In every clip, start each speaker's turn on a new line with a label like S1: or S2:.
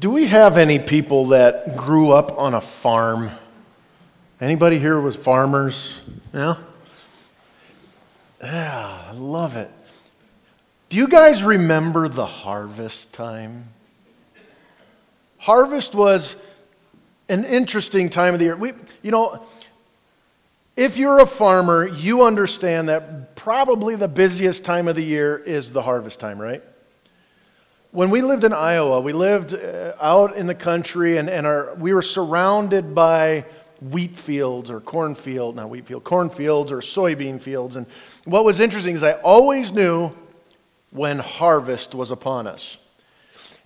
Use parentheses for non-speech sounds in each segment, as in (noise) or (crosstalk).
S1: Do we have any people that grew up on a farm? Anybody here was farmers? Yeah? Yeah, I love it. Do you guys remember the harvest time? Harvest was an interesting time of the year. We, you know, if you're a farmer, you understand that probably the busiest time of the year is the harvest time, right? When we lived in Iowa, we lived uh, out in the country and, and our, we were surrounded by wheat fields or cornfield, not wheat field, cornfields or soybean fields. And what was interesting is I always knew when harvest was upon us.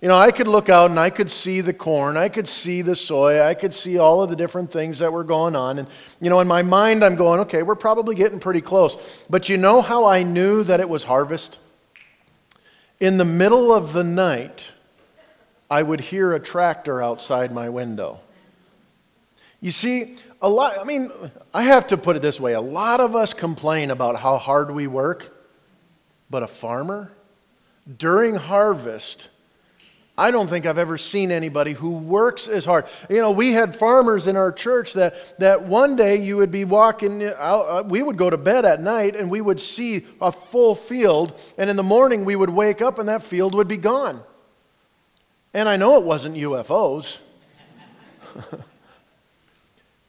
S1: You know, I could look out and I could see the corn, I could see the soy, I could see all of the different things that were going on. And, you know, in my mind, I'm going, okay, we're probably getting pretty close. But you know how I knew that it was harvest? In the middle of the night, I would hear a tractor outside my window. You see, a lot, I mean, I have to put it this way a lot of us complain about how hard we work, but a farmer, during harvest, I don't think I've ever seen anybody who works as hard. You know, we had farmers in our church that, that one day you would be walking out, uh, we would go to bed at night and we would see a full field, and in the morning we would wake up and that field would be gone. And I know it wasn't UFOs. (laughs)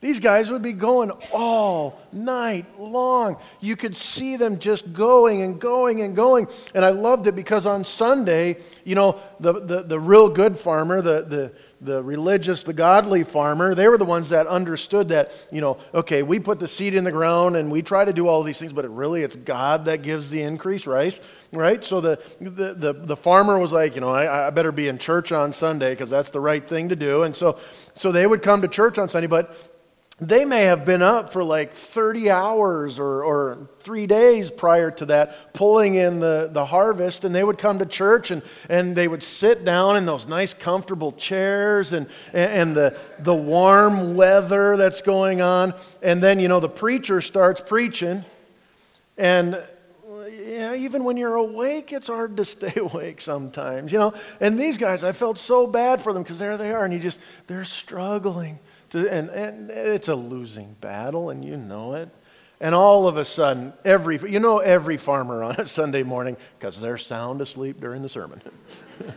S1: These guys would be going all night long. You could see them just going and going and going. And I loved it because on Sunday, you know, the, the, the real good farmer, the, the, the religious, the godly farmer, they were the ones that understood that, you know, okay, we put the seed in the ground and we try to do all these things, but it really it's God that gives the increase, right? Right? So the, the, the, the farmer was like, you know, I, I better be in church on Sunday because that's the right thing to do. And so, so they would come to church on Sunday, but they may have been up for like 30 hours or, or three days prior to that, pulling in the, the harvest, and they would come to church and, and they would sit down in those nice, comfortable chairs and, and the, the warm weather that's going on. And then, you know, the preacher starts preaching, and yeah, even when you're awake, it's hard to (laughs) stay awake sometimes, you know. And these guys, I felt so bad for them because there they are, and you just, they're struggling and, and it's a losing battle, and you know it. And all of a sudden, every, you know, every farmer on a (laughs) Sunday morning, because they're sound asleep during the sermon. (laughs)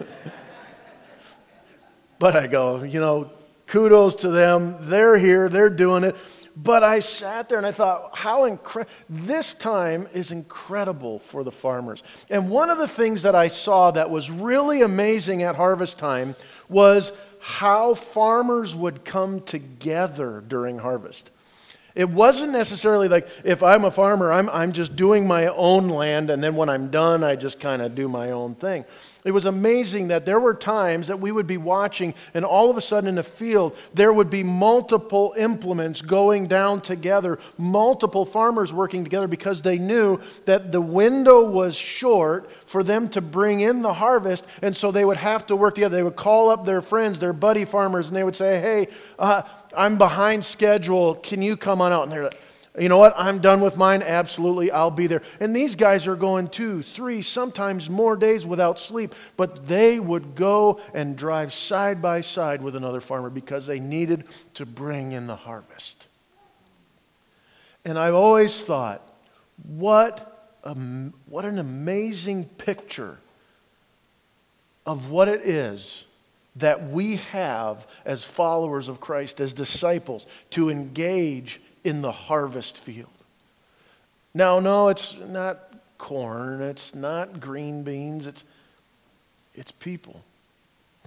S1: but I go, you know, kudos to them. They're here, they're doing it. But I sat there and I thought, how incredible. This time is incredible for the farmers. And one of the things that I saw that was really amazing at harvest time was how farmers would come together during harvest. It wasn't necessarily like if I'm a farmer, I'm, I'm just doing my own land, and then when I'm done, I just kind of do my own thing. It was amazing that there were times that we would be watching, and all of a sudden in the field, there would be multiple implements going down together, multiple farmers working together because they knew that the window was short for them to bring in the harvest, and so they would have to work together. They would call up their friends, their buddy farmers, and they would say, Hey, uh, I'm behind schedule. Can you come on out? And they're like, you know what? I'm done with mine. Absolutely, I'll be there. And these guys are going two, three, sometimes more days without sleep, but they would go and drive side by side with another farmer because they needed to bring in the harvest. And I've always thought, what, a, what an amazing picture of what it is that we have as followers of Christ, as disciples, to engage in the harvest field. Now, no, it's not corn, it's not green beans, it's, it's people.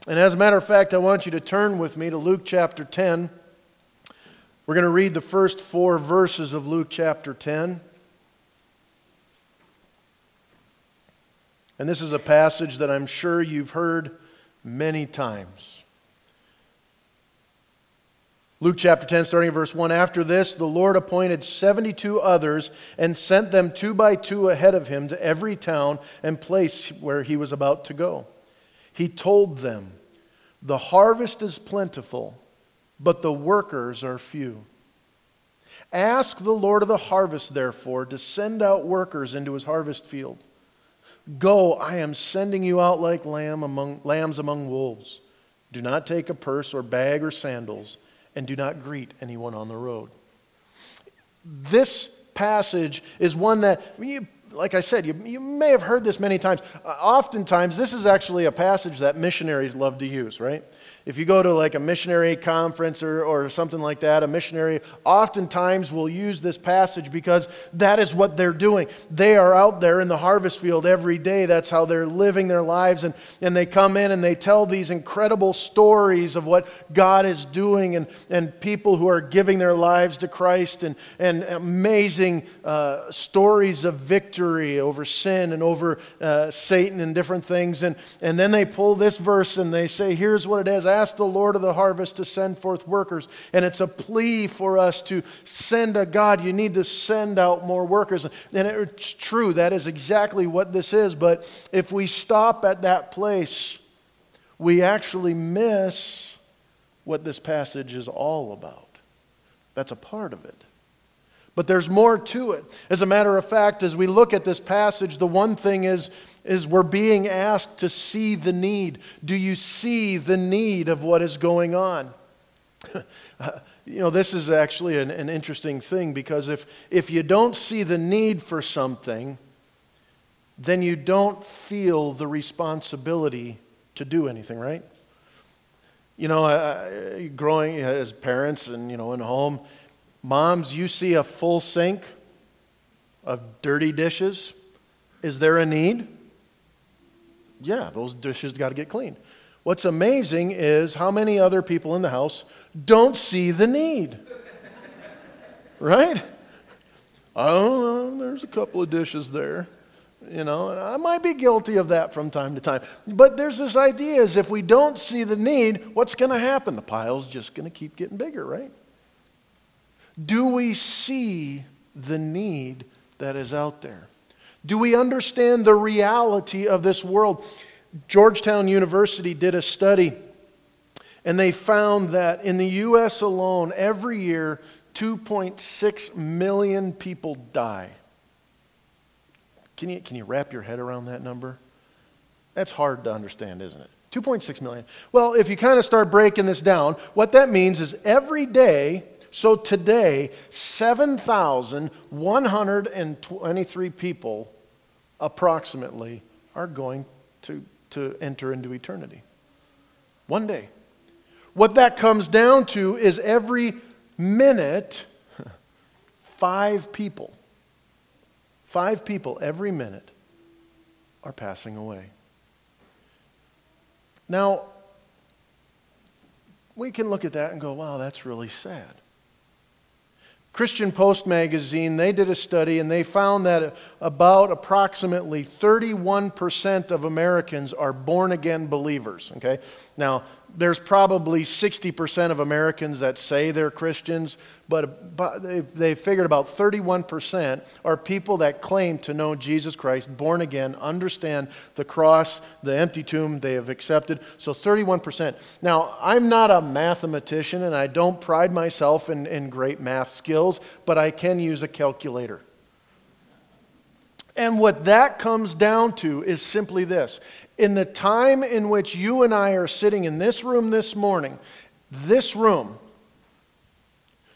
S1: And as a matter of fact, I want you to turn with me to Luke chapter 10. We're going to read the first four verses of Luke chapter 10. And this is a passage that I'm sure you've heard many times. Luke chapter 10, starting at verse 1 After this, the Lord appointed 72 others and sent them two by two ahead of him to every town and place where he was about to go. He told them, The harvest is plentiful, but the workers are few. Ask the Lord of the harvest, therefore, to send out workers into his harvest field. Go, I am sending you out like lamb among, lambs among wolves. Do not take a purse or bag or sandals, and do not greet anyone on the road. This passage is one that, you, like I said, you, you may have heard this many times. Uh, oftentimes, this is actually a passage that missionaries love to use, right? If you go to like a missionary conference or, or something like that, a missionary oftentimes will use this passage because that is what they're doing. They are out there in the harvest field every day. That's how they're living their lives. And, and they come in and they tell these incredible stories of what God is doing and, and people who are giving their lives to Christ and, and amazing uh, stories of victory over sin and over uh, Satan and different things. And, and then they pull this verse and they say, here's what it is ask the Lord of the harvest to send forth workers. And it's a plea for us to send a God. You need to send out more workers. And it's true, that is exactly what this is. But if we stop at that place, we actually miss what this passage is all about. That's a part of it. But there's more to it. As a matter of fact, as we look at this passage, the one thing is is we're being asked to see the need. Do you see the need of what is going on? (laughs) you know, this is actually an, an, interesting thing because if, if you don't see the need for something, then you don't feel the responsibility to do anything, right? You know, uh, growing as parents and, you know, in home, moms, you see a full sink of dirty dishes. Is there a need? Yeah, those dishes got to get cleaned. What's amazing is how many other people in the house don't see the need. (laughs) right? Oh, there's a couple of dishes there. You know, I might be guilty of that from time to time. But there's this idea is if we don't see the need, what's going to happen? The pile's just going to keep getting bigger, right? Do we see the need that is out there? Do we understand the reality of this world? Georgetown University did a study, and they found that in the U.S. alone, every year, 2.6 million people die. Can you, can you wrap your head around that number? That's hard to understand, isn't it? 2.6 million. Well, if you kind of start breaking this down, what that means is every day, so today, 7,123 people approximately are going to, to enter into eternity. One day. What that comes down to is every minute, five people, five people every minute are passing away. Now, we can look at that and go, wow, that's really sad. Christian Post magazine, they did a study and they found that about approximately 31% of Americans are born again believers. Okay? Now, there's probably 60% of Americans that say they're Christians, but, but they, they figured about 31% are people that claim to know Jesus Christ, born again, understand the cross, the empty tomb they have accepted. So 31%. Now, I'm not a mathematician and I don't pride myself in, in great math skills, but I can use a calculator. And what that comes down to is simply this in the time in which you and I are sitting in this room this morning, this room,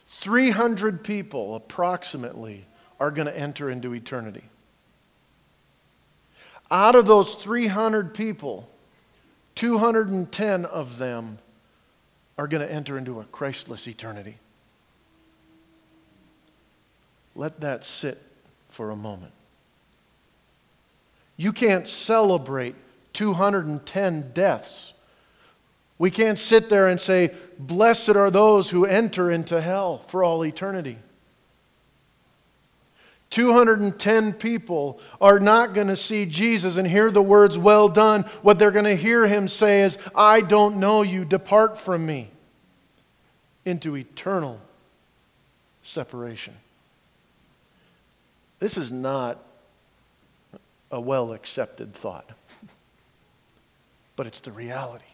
S1: 300 people approximately are going to enter into eternity. Out of those 300 people, 210 of them are going to enter into a Christless eternity. Let that sit for a moment. You can't celebrate 210 deaths. We can't sit there and say, Blessed are those who enter into hell for all eternity. 210 people are not going to see Jesus and hear the words, Well done. What they're going to hear him say is, I don't know you, depart from me, into eternal separation. This is not a well accepted thought. (laughs) but it's the reality.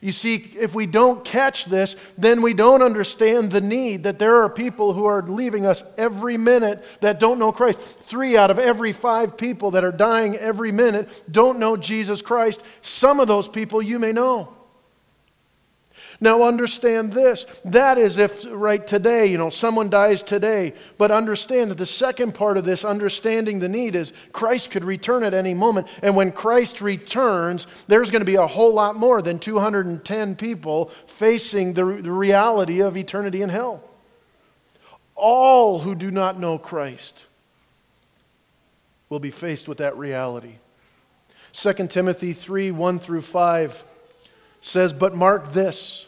S1: You see, if we don't catch this, then we don't understand the need that there are people who are leaving us every minute that don't know Christ. Three out of every five people that are dying every minute don't know Jesus Christ. Some of those people you may know. Now, understand this. That is if, right today, you know, someone dies today. But understand that the second part of this, understanding the need, is Christ could return at any moment. And when Christ returns, there's going to be a whole lot more than 210 people facing the, the reality of eternity in hell. All who do not know Christ will be faced with that reality. 2 Timothy 3 1 through 5 says, But mark this.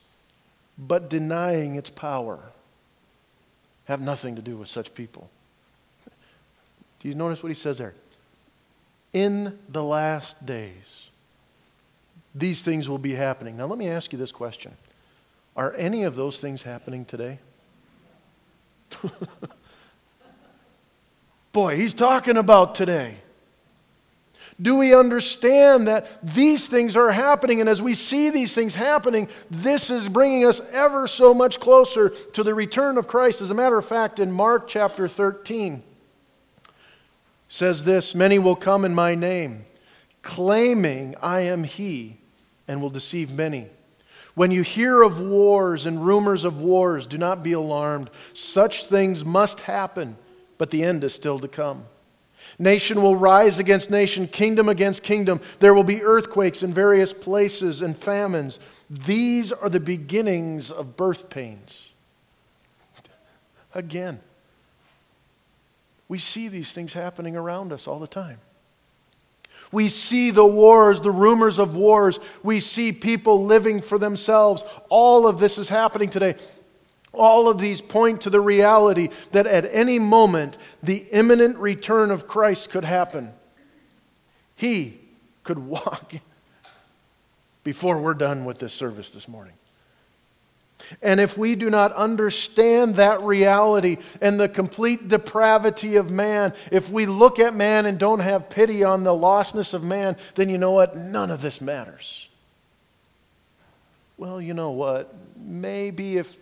S1: but denying its power have nothing to do with such people. Do you notice what he says there? In the last days, these things will be happening. Now, let me ask you this question Are any of those things happening today? (laughs) Boy, he's talking about today. Do we understand that these things are happening? And as we see these things happening, this is bringing us ever so much closer to the return of Christ. As a matter of fact, in Mark chapter 13, says this Many will come in my name, claiming I am He, and will deceive many. When you hear of wars and rumors of wars, do not be alarmed. Such things must happen, but the end is still to come. Nation will rise against nation, kingdom against kingdom. There will be earthquakes in various places and famines. These are the beginnings of birth pains. Again, we see these things happening around us all the time. We see the wars, the rumors of wars. We see people living for themselves. All of this is happening today. All of these point to the reality that at any moment the imminent return of Christ could happen. He could walk (laughs) before we're done with this service this morning. And if we do not understand that reality and the complete depravity of man, if we look at man and don't have pity on the lostness of man, then you know what? None of this matters. Well, you know what? Maybe if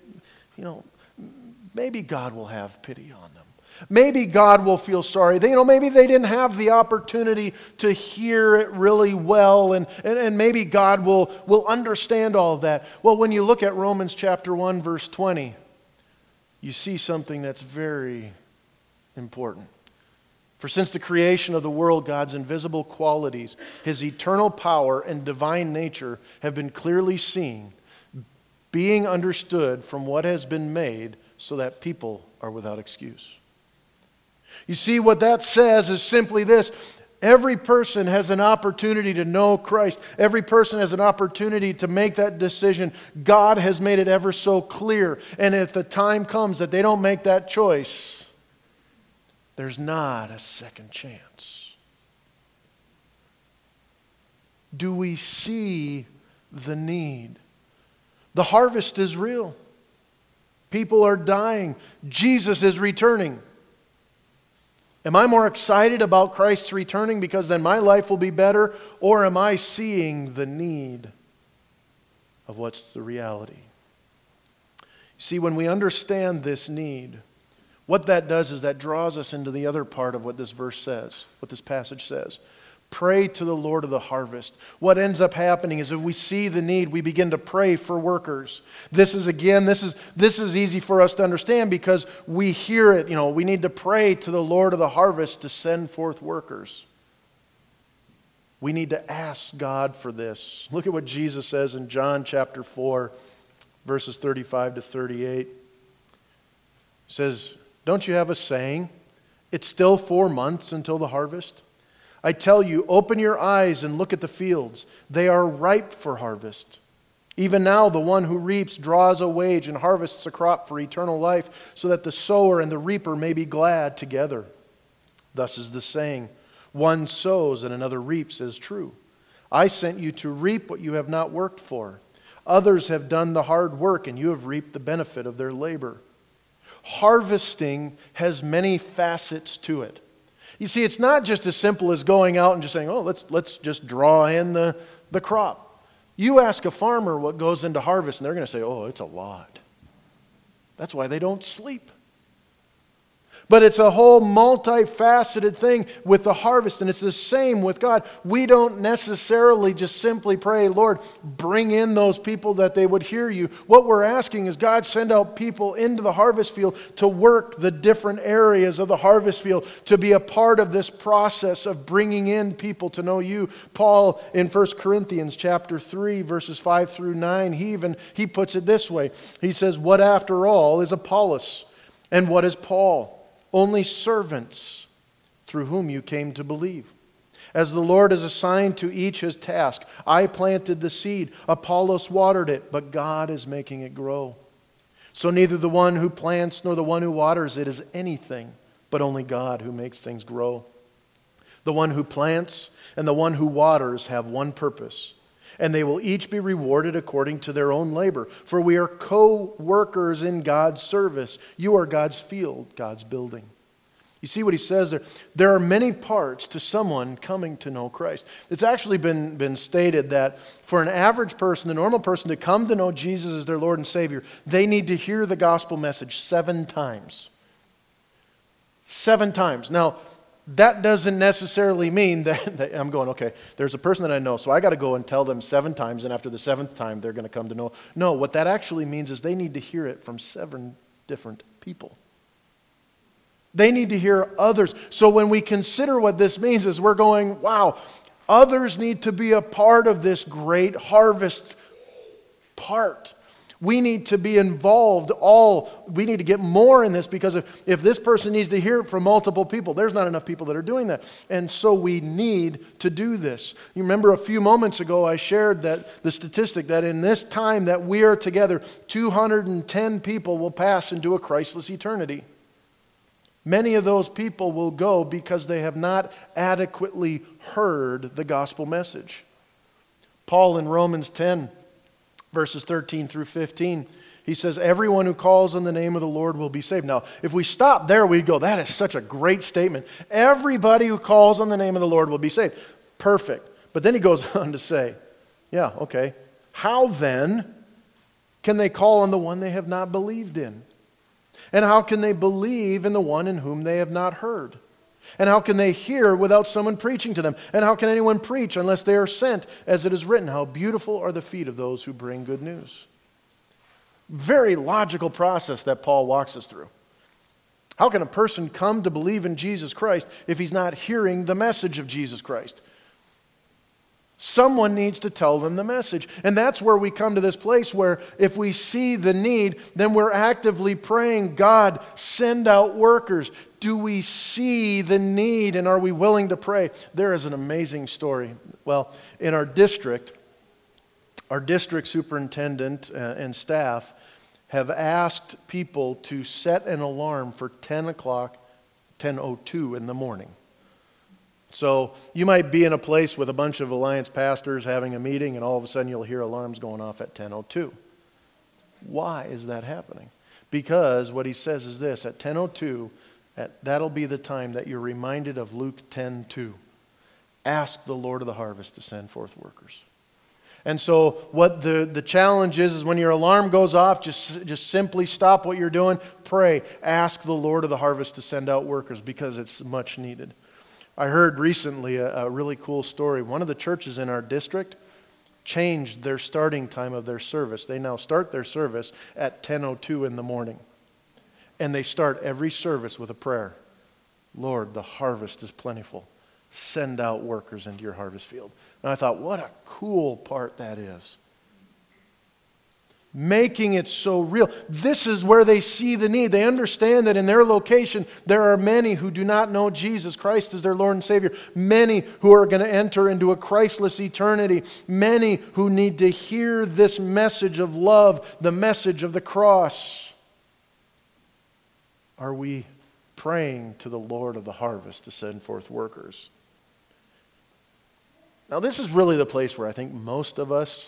S1: you know, maybe God will have pity on them. Maybe God will feel sorry. They, you know, maybe they didn't have the opportunity to hear it really well, and, and, and maybe God will, will understand all of that. Well, when you look at Romans chapter 1, verse 20, you see something that's very important. For since the creation of the world, God's invisible qualities, his eternal power and divine nature have been clearly seen being understood from what has been made so that people are without excuse. You see, what that says is simply this every person has an opportunity to know Christ, every person has an opportunity to make that decision. God has made it ever so clear. And if the time comes that they don't make that choice, there's not a second chance. Do we see the need? The harvest is real. People are dying. Jesus is returning. Am I more excited about Christ's returning because then my life will be better? Or am I seeing the need of what's the reality? See, when we understand this need, what that does is that draws us into the other part of what this verse says, what this passage says. Pray to the Lord of the harvest. What ends up happening is if we see the need, we begin to pray for workers. This is again, this is this is easy for us to understand because we hear it, you know, we need to pray to the Lord of the harvest to send forth workers. We need to ask God for this. Look at what Jesus says in John chapter 4 verses 35 to 38. He says, "Don't you have a saying, it's still 4 months until the harvest?" I tell you, open your eyes and look at the fields. They are ripe for harvest. Even now, the one who reaps draws a wage and harvests a crop for eternal life, so that the sower and the reaper may be glad together. Thus is the saying one sows and another reaps is true. I sent you to reap what you have not worked for. Others have done the hard work, and you have reaped the benefit of their labor. Harvesting has many facets to it. You see, it's not just as simple as going out and just saying, oh, let's, let's just draw in the, the crop. You ask a farmer what goes into harvest, and they're going to say, oh, it's a lot. That's why they don't sleep. But it's a whole multifaceted thing with the harvest, and it's the same with God. We don't necessarily just simply pray, Lord, bring in those people that they would hear you. What we're asking is, God, send out people into the harvest field to work the different areas of the harvest field, to be a part of this process of bringing in people to know you. Paul in 1 Corinthians chapter 3, verses 5 through 9, he even he puts it this way. He says, What after all is Apollos? And what is Paul? Only servants through whom you came to believe. As the Lord has assigned to each his task, I planted the seed, Apollos watered it, but God is making it grow. So neither the one who plants nor the one who waters it is anything, but only God who makes things grow. The one who plants and the one who waters have one purpose and they will each be rewarded according to their own labor. For we are co workers in God's service. You are God's field, God's building. You see what he says there? There are many parts to someone coming to know Christ. It's actually been, been stated that for an average person, a normal person, to come to know Jesus as their Lord and Savior, they need to hear the gospel message seven times. Seven times. Now, that doesn't necessarily mean that, (laughs) that, I'm going, okay, there's a person that I know, so I got to go and tell them seven times, and after the seventh time, they're going to come to know. No, what that actually means is they need to hear it from seven different people. They need to hear others. So when we consider what this means, is we're going, wow, others need to be a part of this great harvest part. We need to be involved all. We need to get more in this because if, if this person needs to hear it from multiple people, there's not enough people that are doing that. And so we need to do this. You remember a few moments ago I shared that the statistic that in this time that we are together, 210 people will pass into a Christless eternity. Many of those people will go because they have not adequately heard the gospel message. Paul in Romans 10 verses 13 through 15. He says, Everyone who calls on the name of the Lord will be saved. Now, if we stop there, we'd go, That is such a great statement. Everybody who calls on the name of the Lord will be saved. Perfect. But then he goes (laughs) on to say, Yeah, okay. How then can they call on the one they have not believed in? And how can they believe in the one in whom they have not heard? And how can they hear without someone preaching to them? And how can anyone preach unless they are sent? As it is written, How beautiful are the feet of those who bring good news. Very logical process that Paul walks us through. How can a person come to believe in Jesus Christ if he's not hearing the message of Jesus Christ? Someone needs to tell them the message. And that's where we come to this place where if we see the need, then we're actively praying, God, send out workers. Do we see the need and are we willing to pray? There is an amazing story. Well, in our district, our district superintendent uh, and staff have asked people to set an alarm for 10 o'clock, 10.02 in the morning. So you might be in a place with a bunch of alliance pastors having a meeting, and all of a sudden you'll hear alarms going off at 10:02. Why is that happening? Because what he says is this: at 10:02, at, that'll be the time that you're reminded of Luke 10:2. Ask the Lord of the harvest to send forth workers. And so, what the, the challenge is, is when your alarm goes off, just, just simply stop what you're doing, pray, ask the Lord of the harvest to send out workers because it's much needed. I heard recently a, a, really cool story. One of the churches in our district changed their starting time of their service. They now start their service at 10:02 in the morning. And they start every service with a prayer. Lord, the harvest is plentiful. Send out workers into your harvest field. And I thought, what a cool part that is making it so real. This is where they see the need. They understand that in their location, there are many who do not know Jesus Christ as their Lord and Savior, many who are going to enter into a Christless eternity, many who need to hear this message of love, the message of the cross. Are we praying to the Lord of the harvest to send forth workers? Now, this is really the place where I think most of us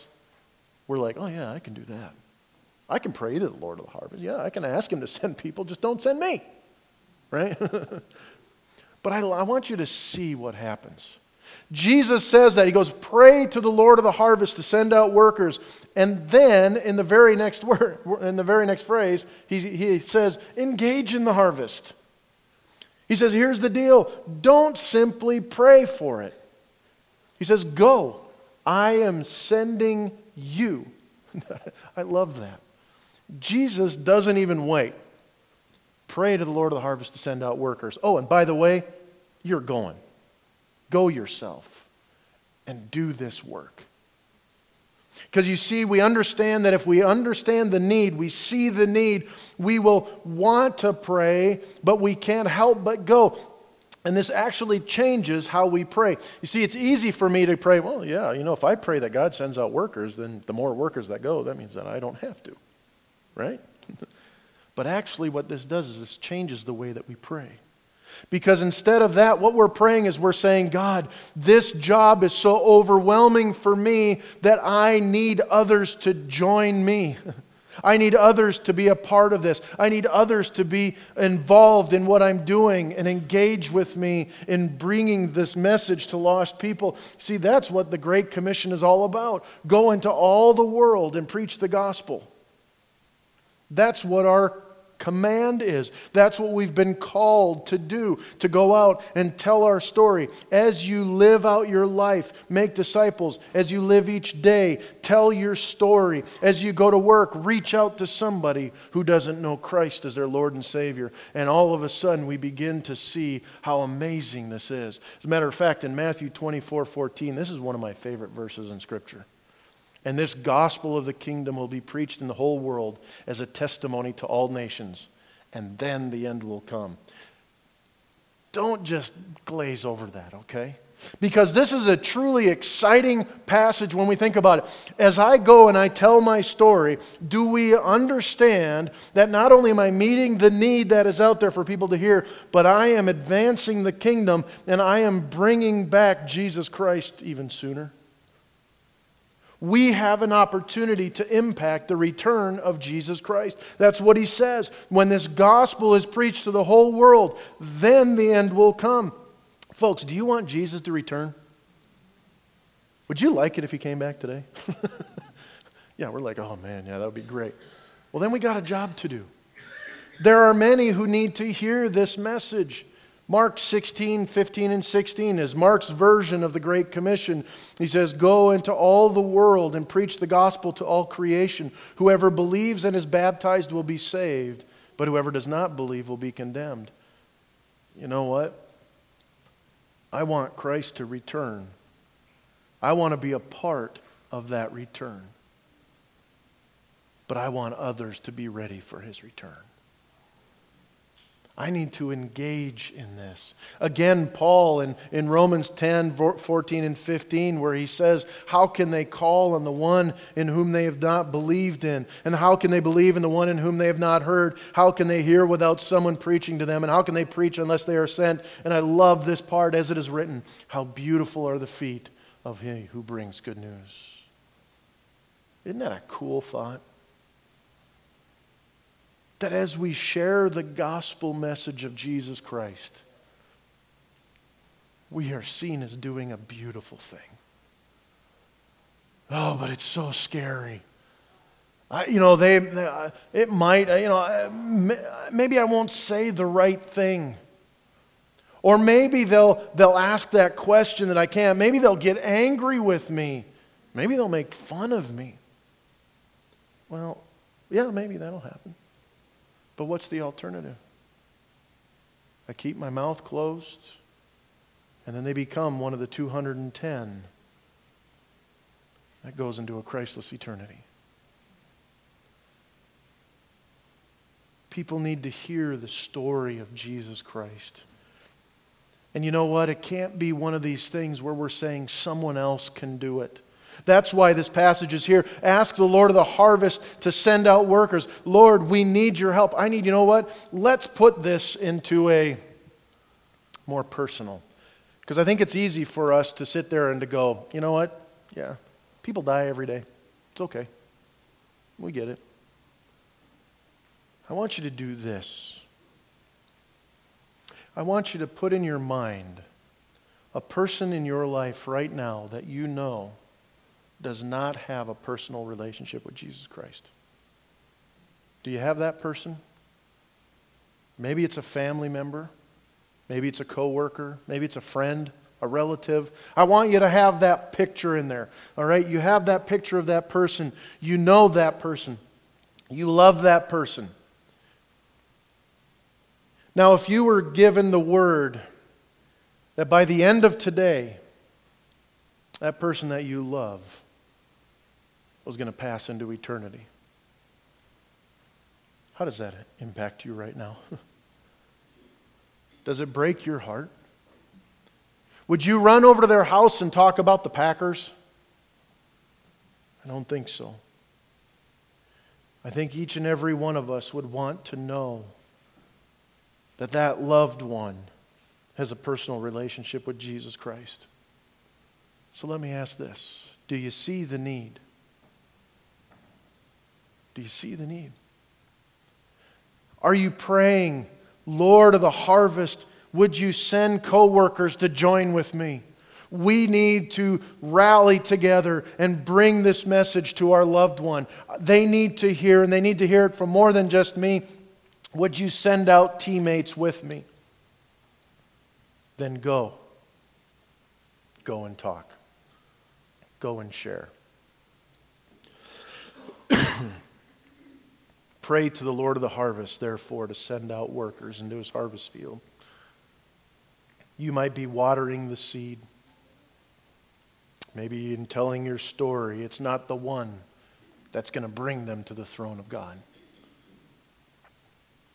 S1: we're like, oh, yeah, I can do that. I can pray to the Lord of the harvest. Yeah, I can ask him to send people, just don't send me. Right? (laughs) but I, I want you to see what happens. Jesus says that. He goes, Pray to the Lord of the harvest to send out workers. And then in the very next (laughs) word, in the very next phrase, he, he says, Engage in the harvest. He says, Here's the deal. Don't simply pray for it. He says, Go. I am sending you. (laughs) I love that. Jesus doesn't even wait. Pray to the Lord of the harvest to send out workers. Oh, and by the way, you're going. Go yourself and do this work. Because you see, we understand that if we understand the need, we see the need, we will want to pray, but we can't help but go. And this actually changes how we pray. You see, it's easy for me to pray, well, yeah, you know, if I pray that God sends out workers, then the more workers that go, that means that I don't have to, right? (laughs) but actually, what this does is this changes the way that we pray. Because instead of that, what we're praying is we're saying, God, this job is so overwhelming for me that I need others to join me. (laughs) I need others to be a part of this. I need others to be involved in what I'm doing and engage with me in bringing this message to lost people. See, that's what the Great Commission is all about. Go into all the world and preach the gospel. That's what our command is. That's what we've been called to do, to go out and tell our story. As you live out your life, make disciples. As you live each day, tell your story. As you go to work, reach out to somebody who doesn't know Christ as their Lord and Savior. And all of a sudden, we begin to see how amazing this is. As a matter of fact, in Matthew 24 14, this is one of my favorite verses in Scripture. And this gospel of the kingdom will be preached in the whole world as a testimony to all nations. And then the end will come. Don't just glaze over that, okay? Because this is a truly exciting passage when we think about it. As I go and I tell my story, do we understand that not only am I meeting the need that is out there for people to hear, but I am advancing the kingdom and I am bringing back Jesus Christ even sooner? We have an opportunity to impact the return of Jesus Christ. That's what he says. When this gospel is preached to the whole world, then the end will come. Folks, do you want Jesus to return? Would you like it if he came back today? (laughs) yeah, we're like, oh man, yeah, that would be great. Well, then we got a job to do. There are many who need to hear this message. Mark 16, 15, and 16 is Mark's version of the Great Commission. He says, Go into all the world and preach the gospel to all creation. Whoever believes and is baptized will be saved, but whoever does not believe will be condemned. You know what? I want Christ to return. I want to be a part of that return. But I want others to be ready for his return. I need to engage in this. Again, Paul in, in Romans 10, 14, and 15, where he says, How can they call on the one in whom they have not believed in? And how can they believe in the one in whom they have not heard? How can they hear without someone preaching to them? And how can they preach unless they are sent? And I love this part as it is written How beautiful are the feet of him who brings good news. Isn't that a cool thought? That as we share the gospel message of Jesus Christ, we are seen as doing a beautiful thing. Oh, but it's so scary. I, you know, they, they, uh, it might, uh, you know, uh, maybe I won't say the right thing. Or maybe they'll, they'll ask that question that I can't. Maybe they'll get angry with me. Maybe they'll make fun of me. Well, yeah, maybe that'll happen. But what's the alternative? I keep my mouth closed, and then they become one of the 210 that goes into a Christless eternity. People need to hear the story of Jesus Christ. And you know what? It can't be one of these things where we're saying someone else can do it. That's why this passage is here. Ask the Lord of the harvest to send out workers. Lord, we need your help. I need, you know what? Let's put this into a more personal. Because I think it's easy for us to sit there and to go, you know what? Yeah, people die every day. It's okay. We get it. I want you to do this. I want you to put in your mind a person in your life right now that you know does not have a personal relationship with Jesus Christ. Do you have that person? Maybe it's a family member. Maybe it's a coworker. Maybe it's a friend, a relative. I want you to have that picture in there. All right? You have that picture of that person. You know that person. You love that person. Now, if you were given the word that by the end of today, that person that you love was going to pass into eternity, how does that impact you right now? (laughs) Does it break your heart? Would you run over to their house and talk about the Packers? I don't think so. I think each and every one of us would want to know that that loved one has a personal relationship with Jesus Christ. So let me ask this Do you see the need? Do you see the need? Are you praying Lord of the harvest, would you send coworkers to join with me? We need to rally together and bring this message to our loved one. They need to hear, and they need to hear it from more than just me. Would you send out teammates with me? Then go. Go and talk. Go and share. Pray to the Lord of the harvest, therefore, to send out workers into his harvest field. You might be watering the seed. Maybe in telling your story, it's not the one that's going to bring them to the throne of God,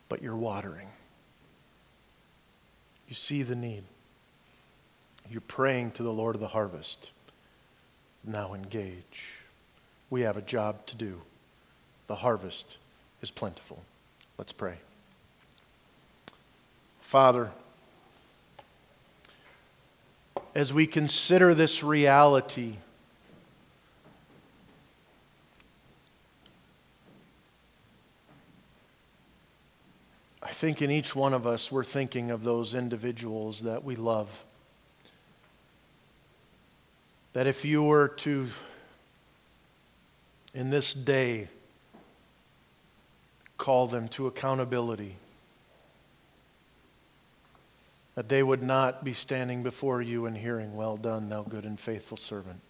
S1: but you're watering. You see the need. You're praying to the Lord of the harvest. Now engage. We have a job to do. The harvest is plentiful. Let's pray. Father, as we consider this reality, I think in each one of us we're thinking of those individuals that we love. That if you were to, in this day, call them to accountability. That they would not be standing before you and hearing, Well done, thou good and faithful servant.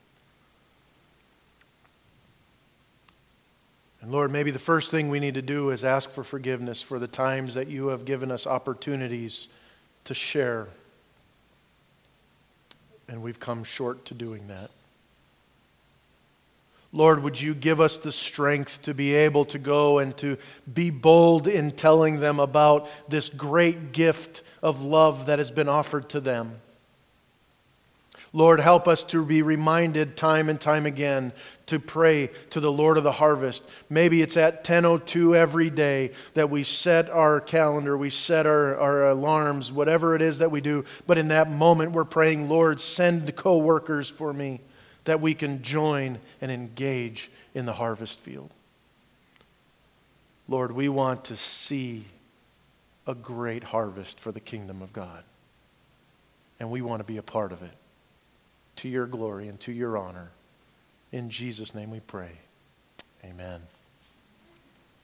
S1: And Lord, maybe the first thing we need to do is ask for forgiveness for the times that you have given us opportunities to share. And we've come short to doing that. Lord, would you give us the strength to be able to go and to be bold in telling them about this great gift of love that has been offered to them? Lord, help us to be reminded time and time again to pray to the Lord of the harvest. Maybe it's at 10:02 every day that we set our calendar, we set our, our alarms, whatever it is that we do. But in that moment, we're praying, Lord, send co-workers for me that we can join and engage in the harvest field. Lord, we want to see a great harvest for the kingdom of God. And we want to be a part of it to your glory and to your honor. In Jesus' name we pray. Amen.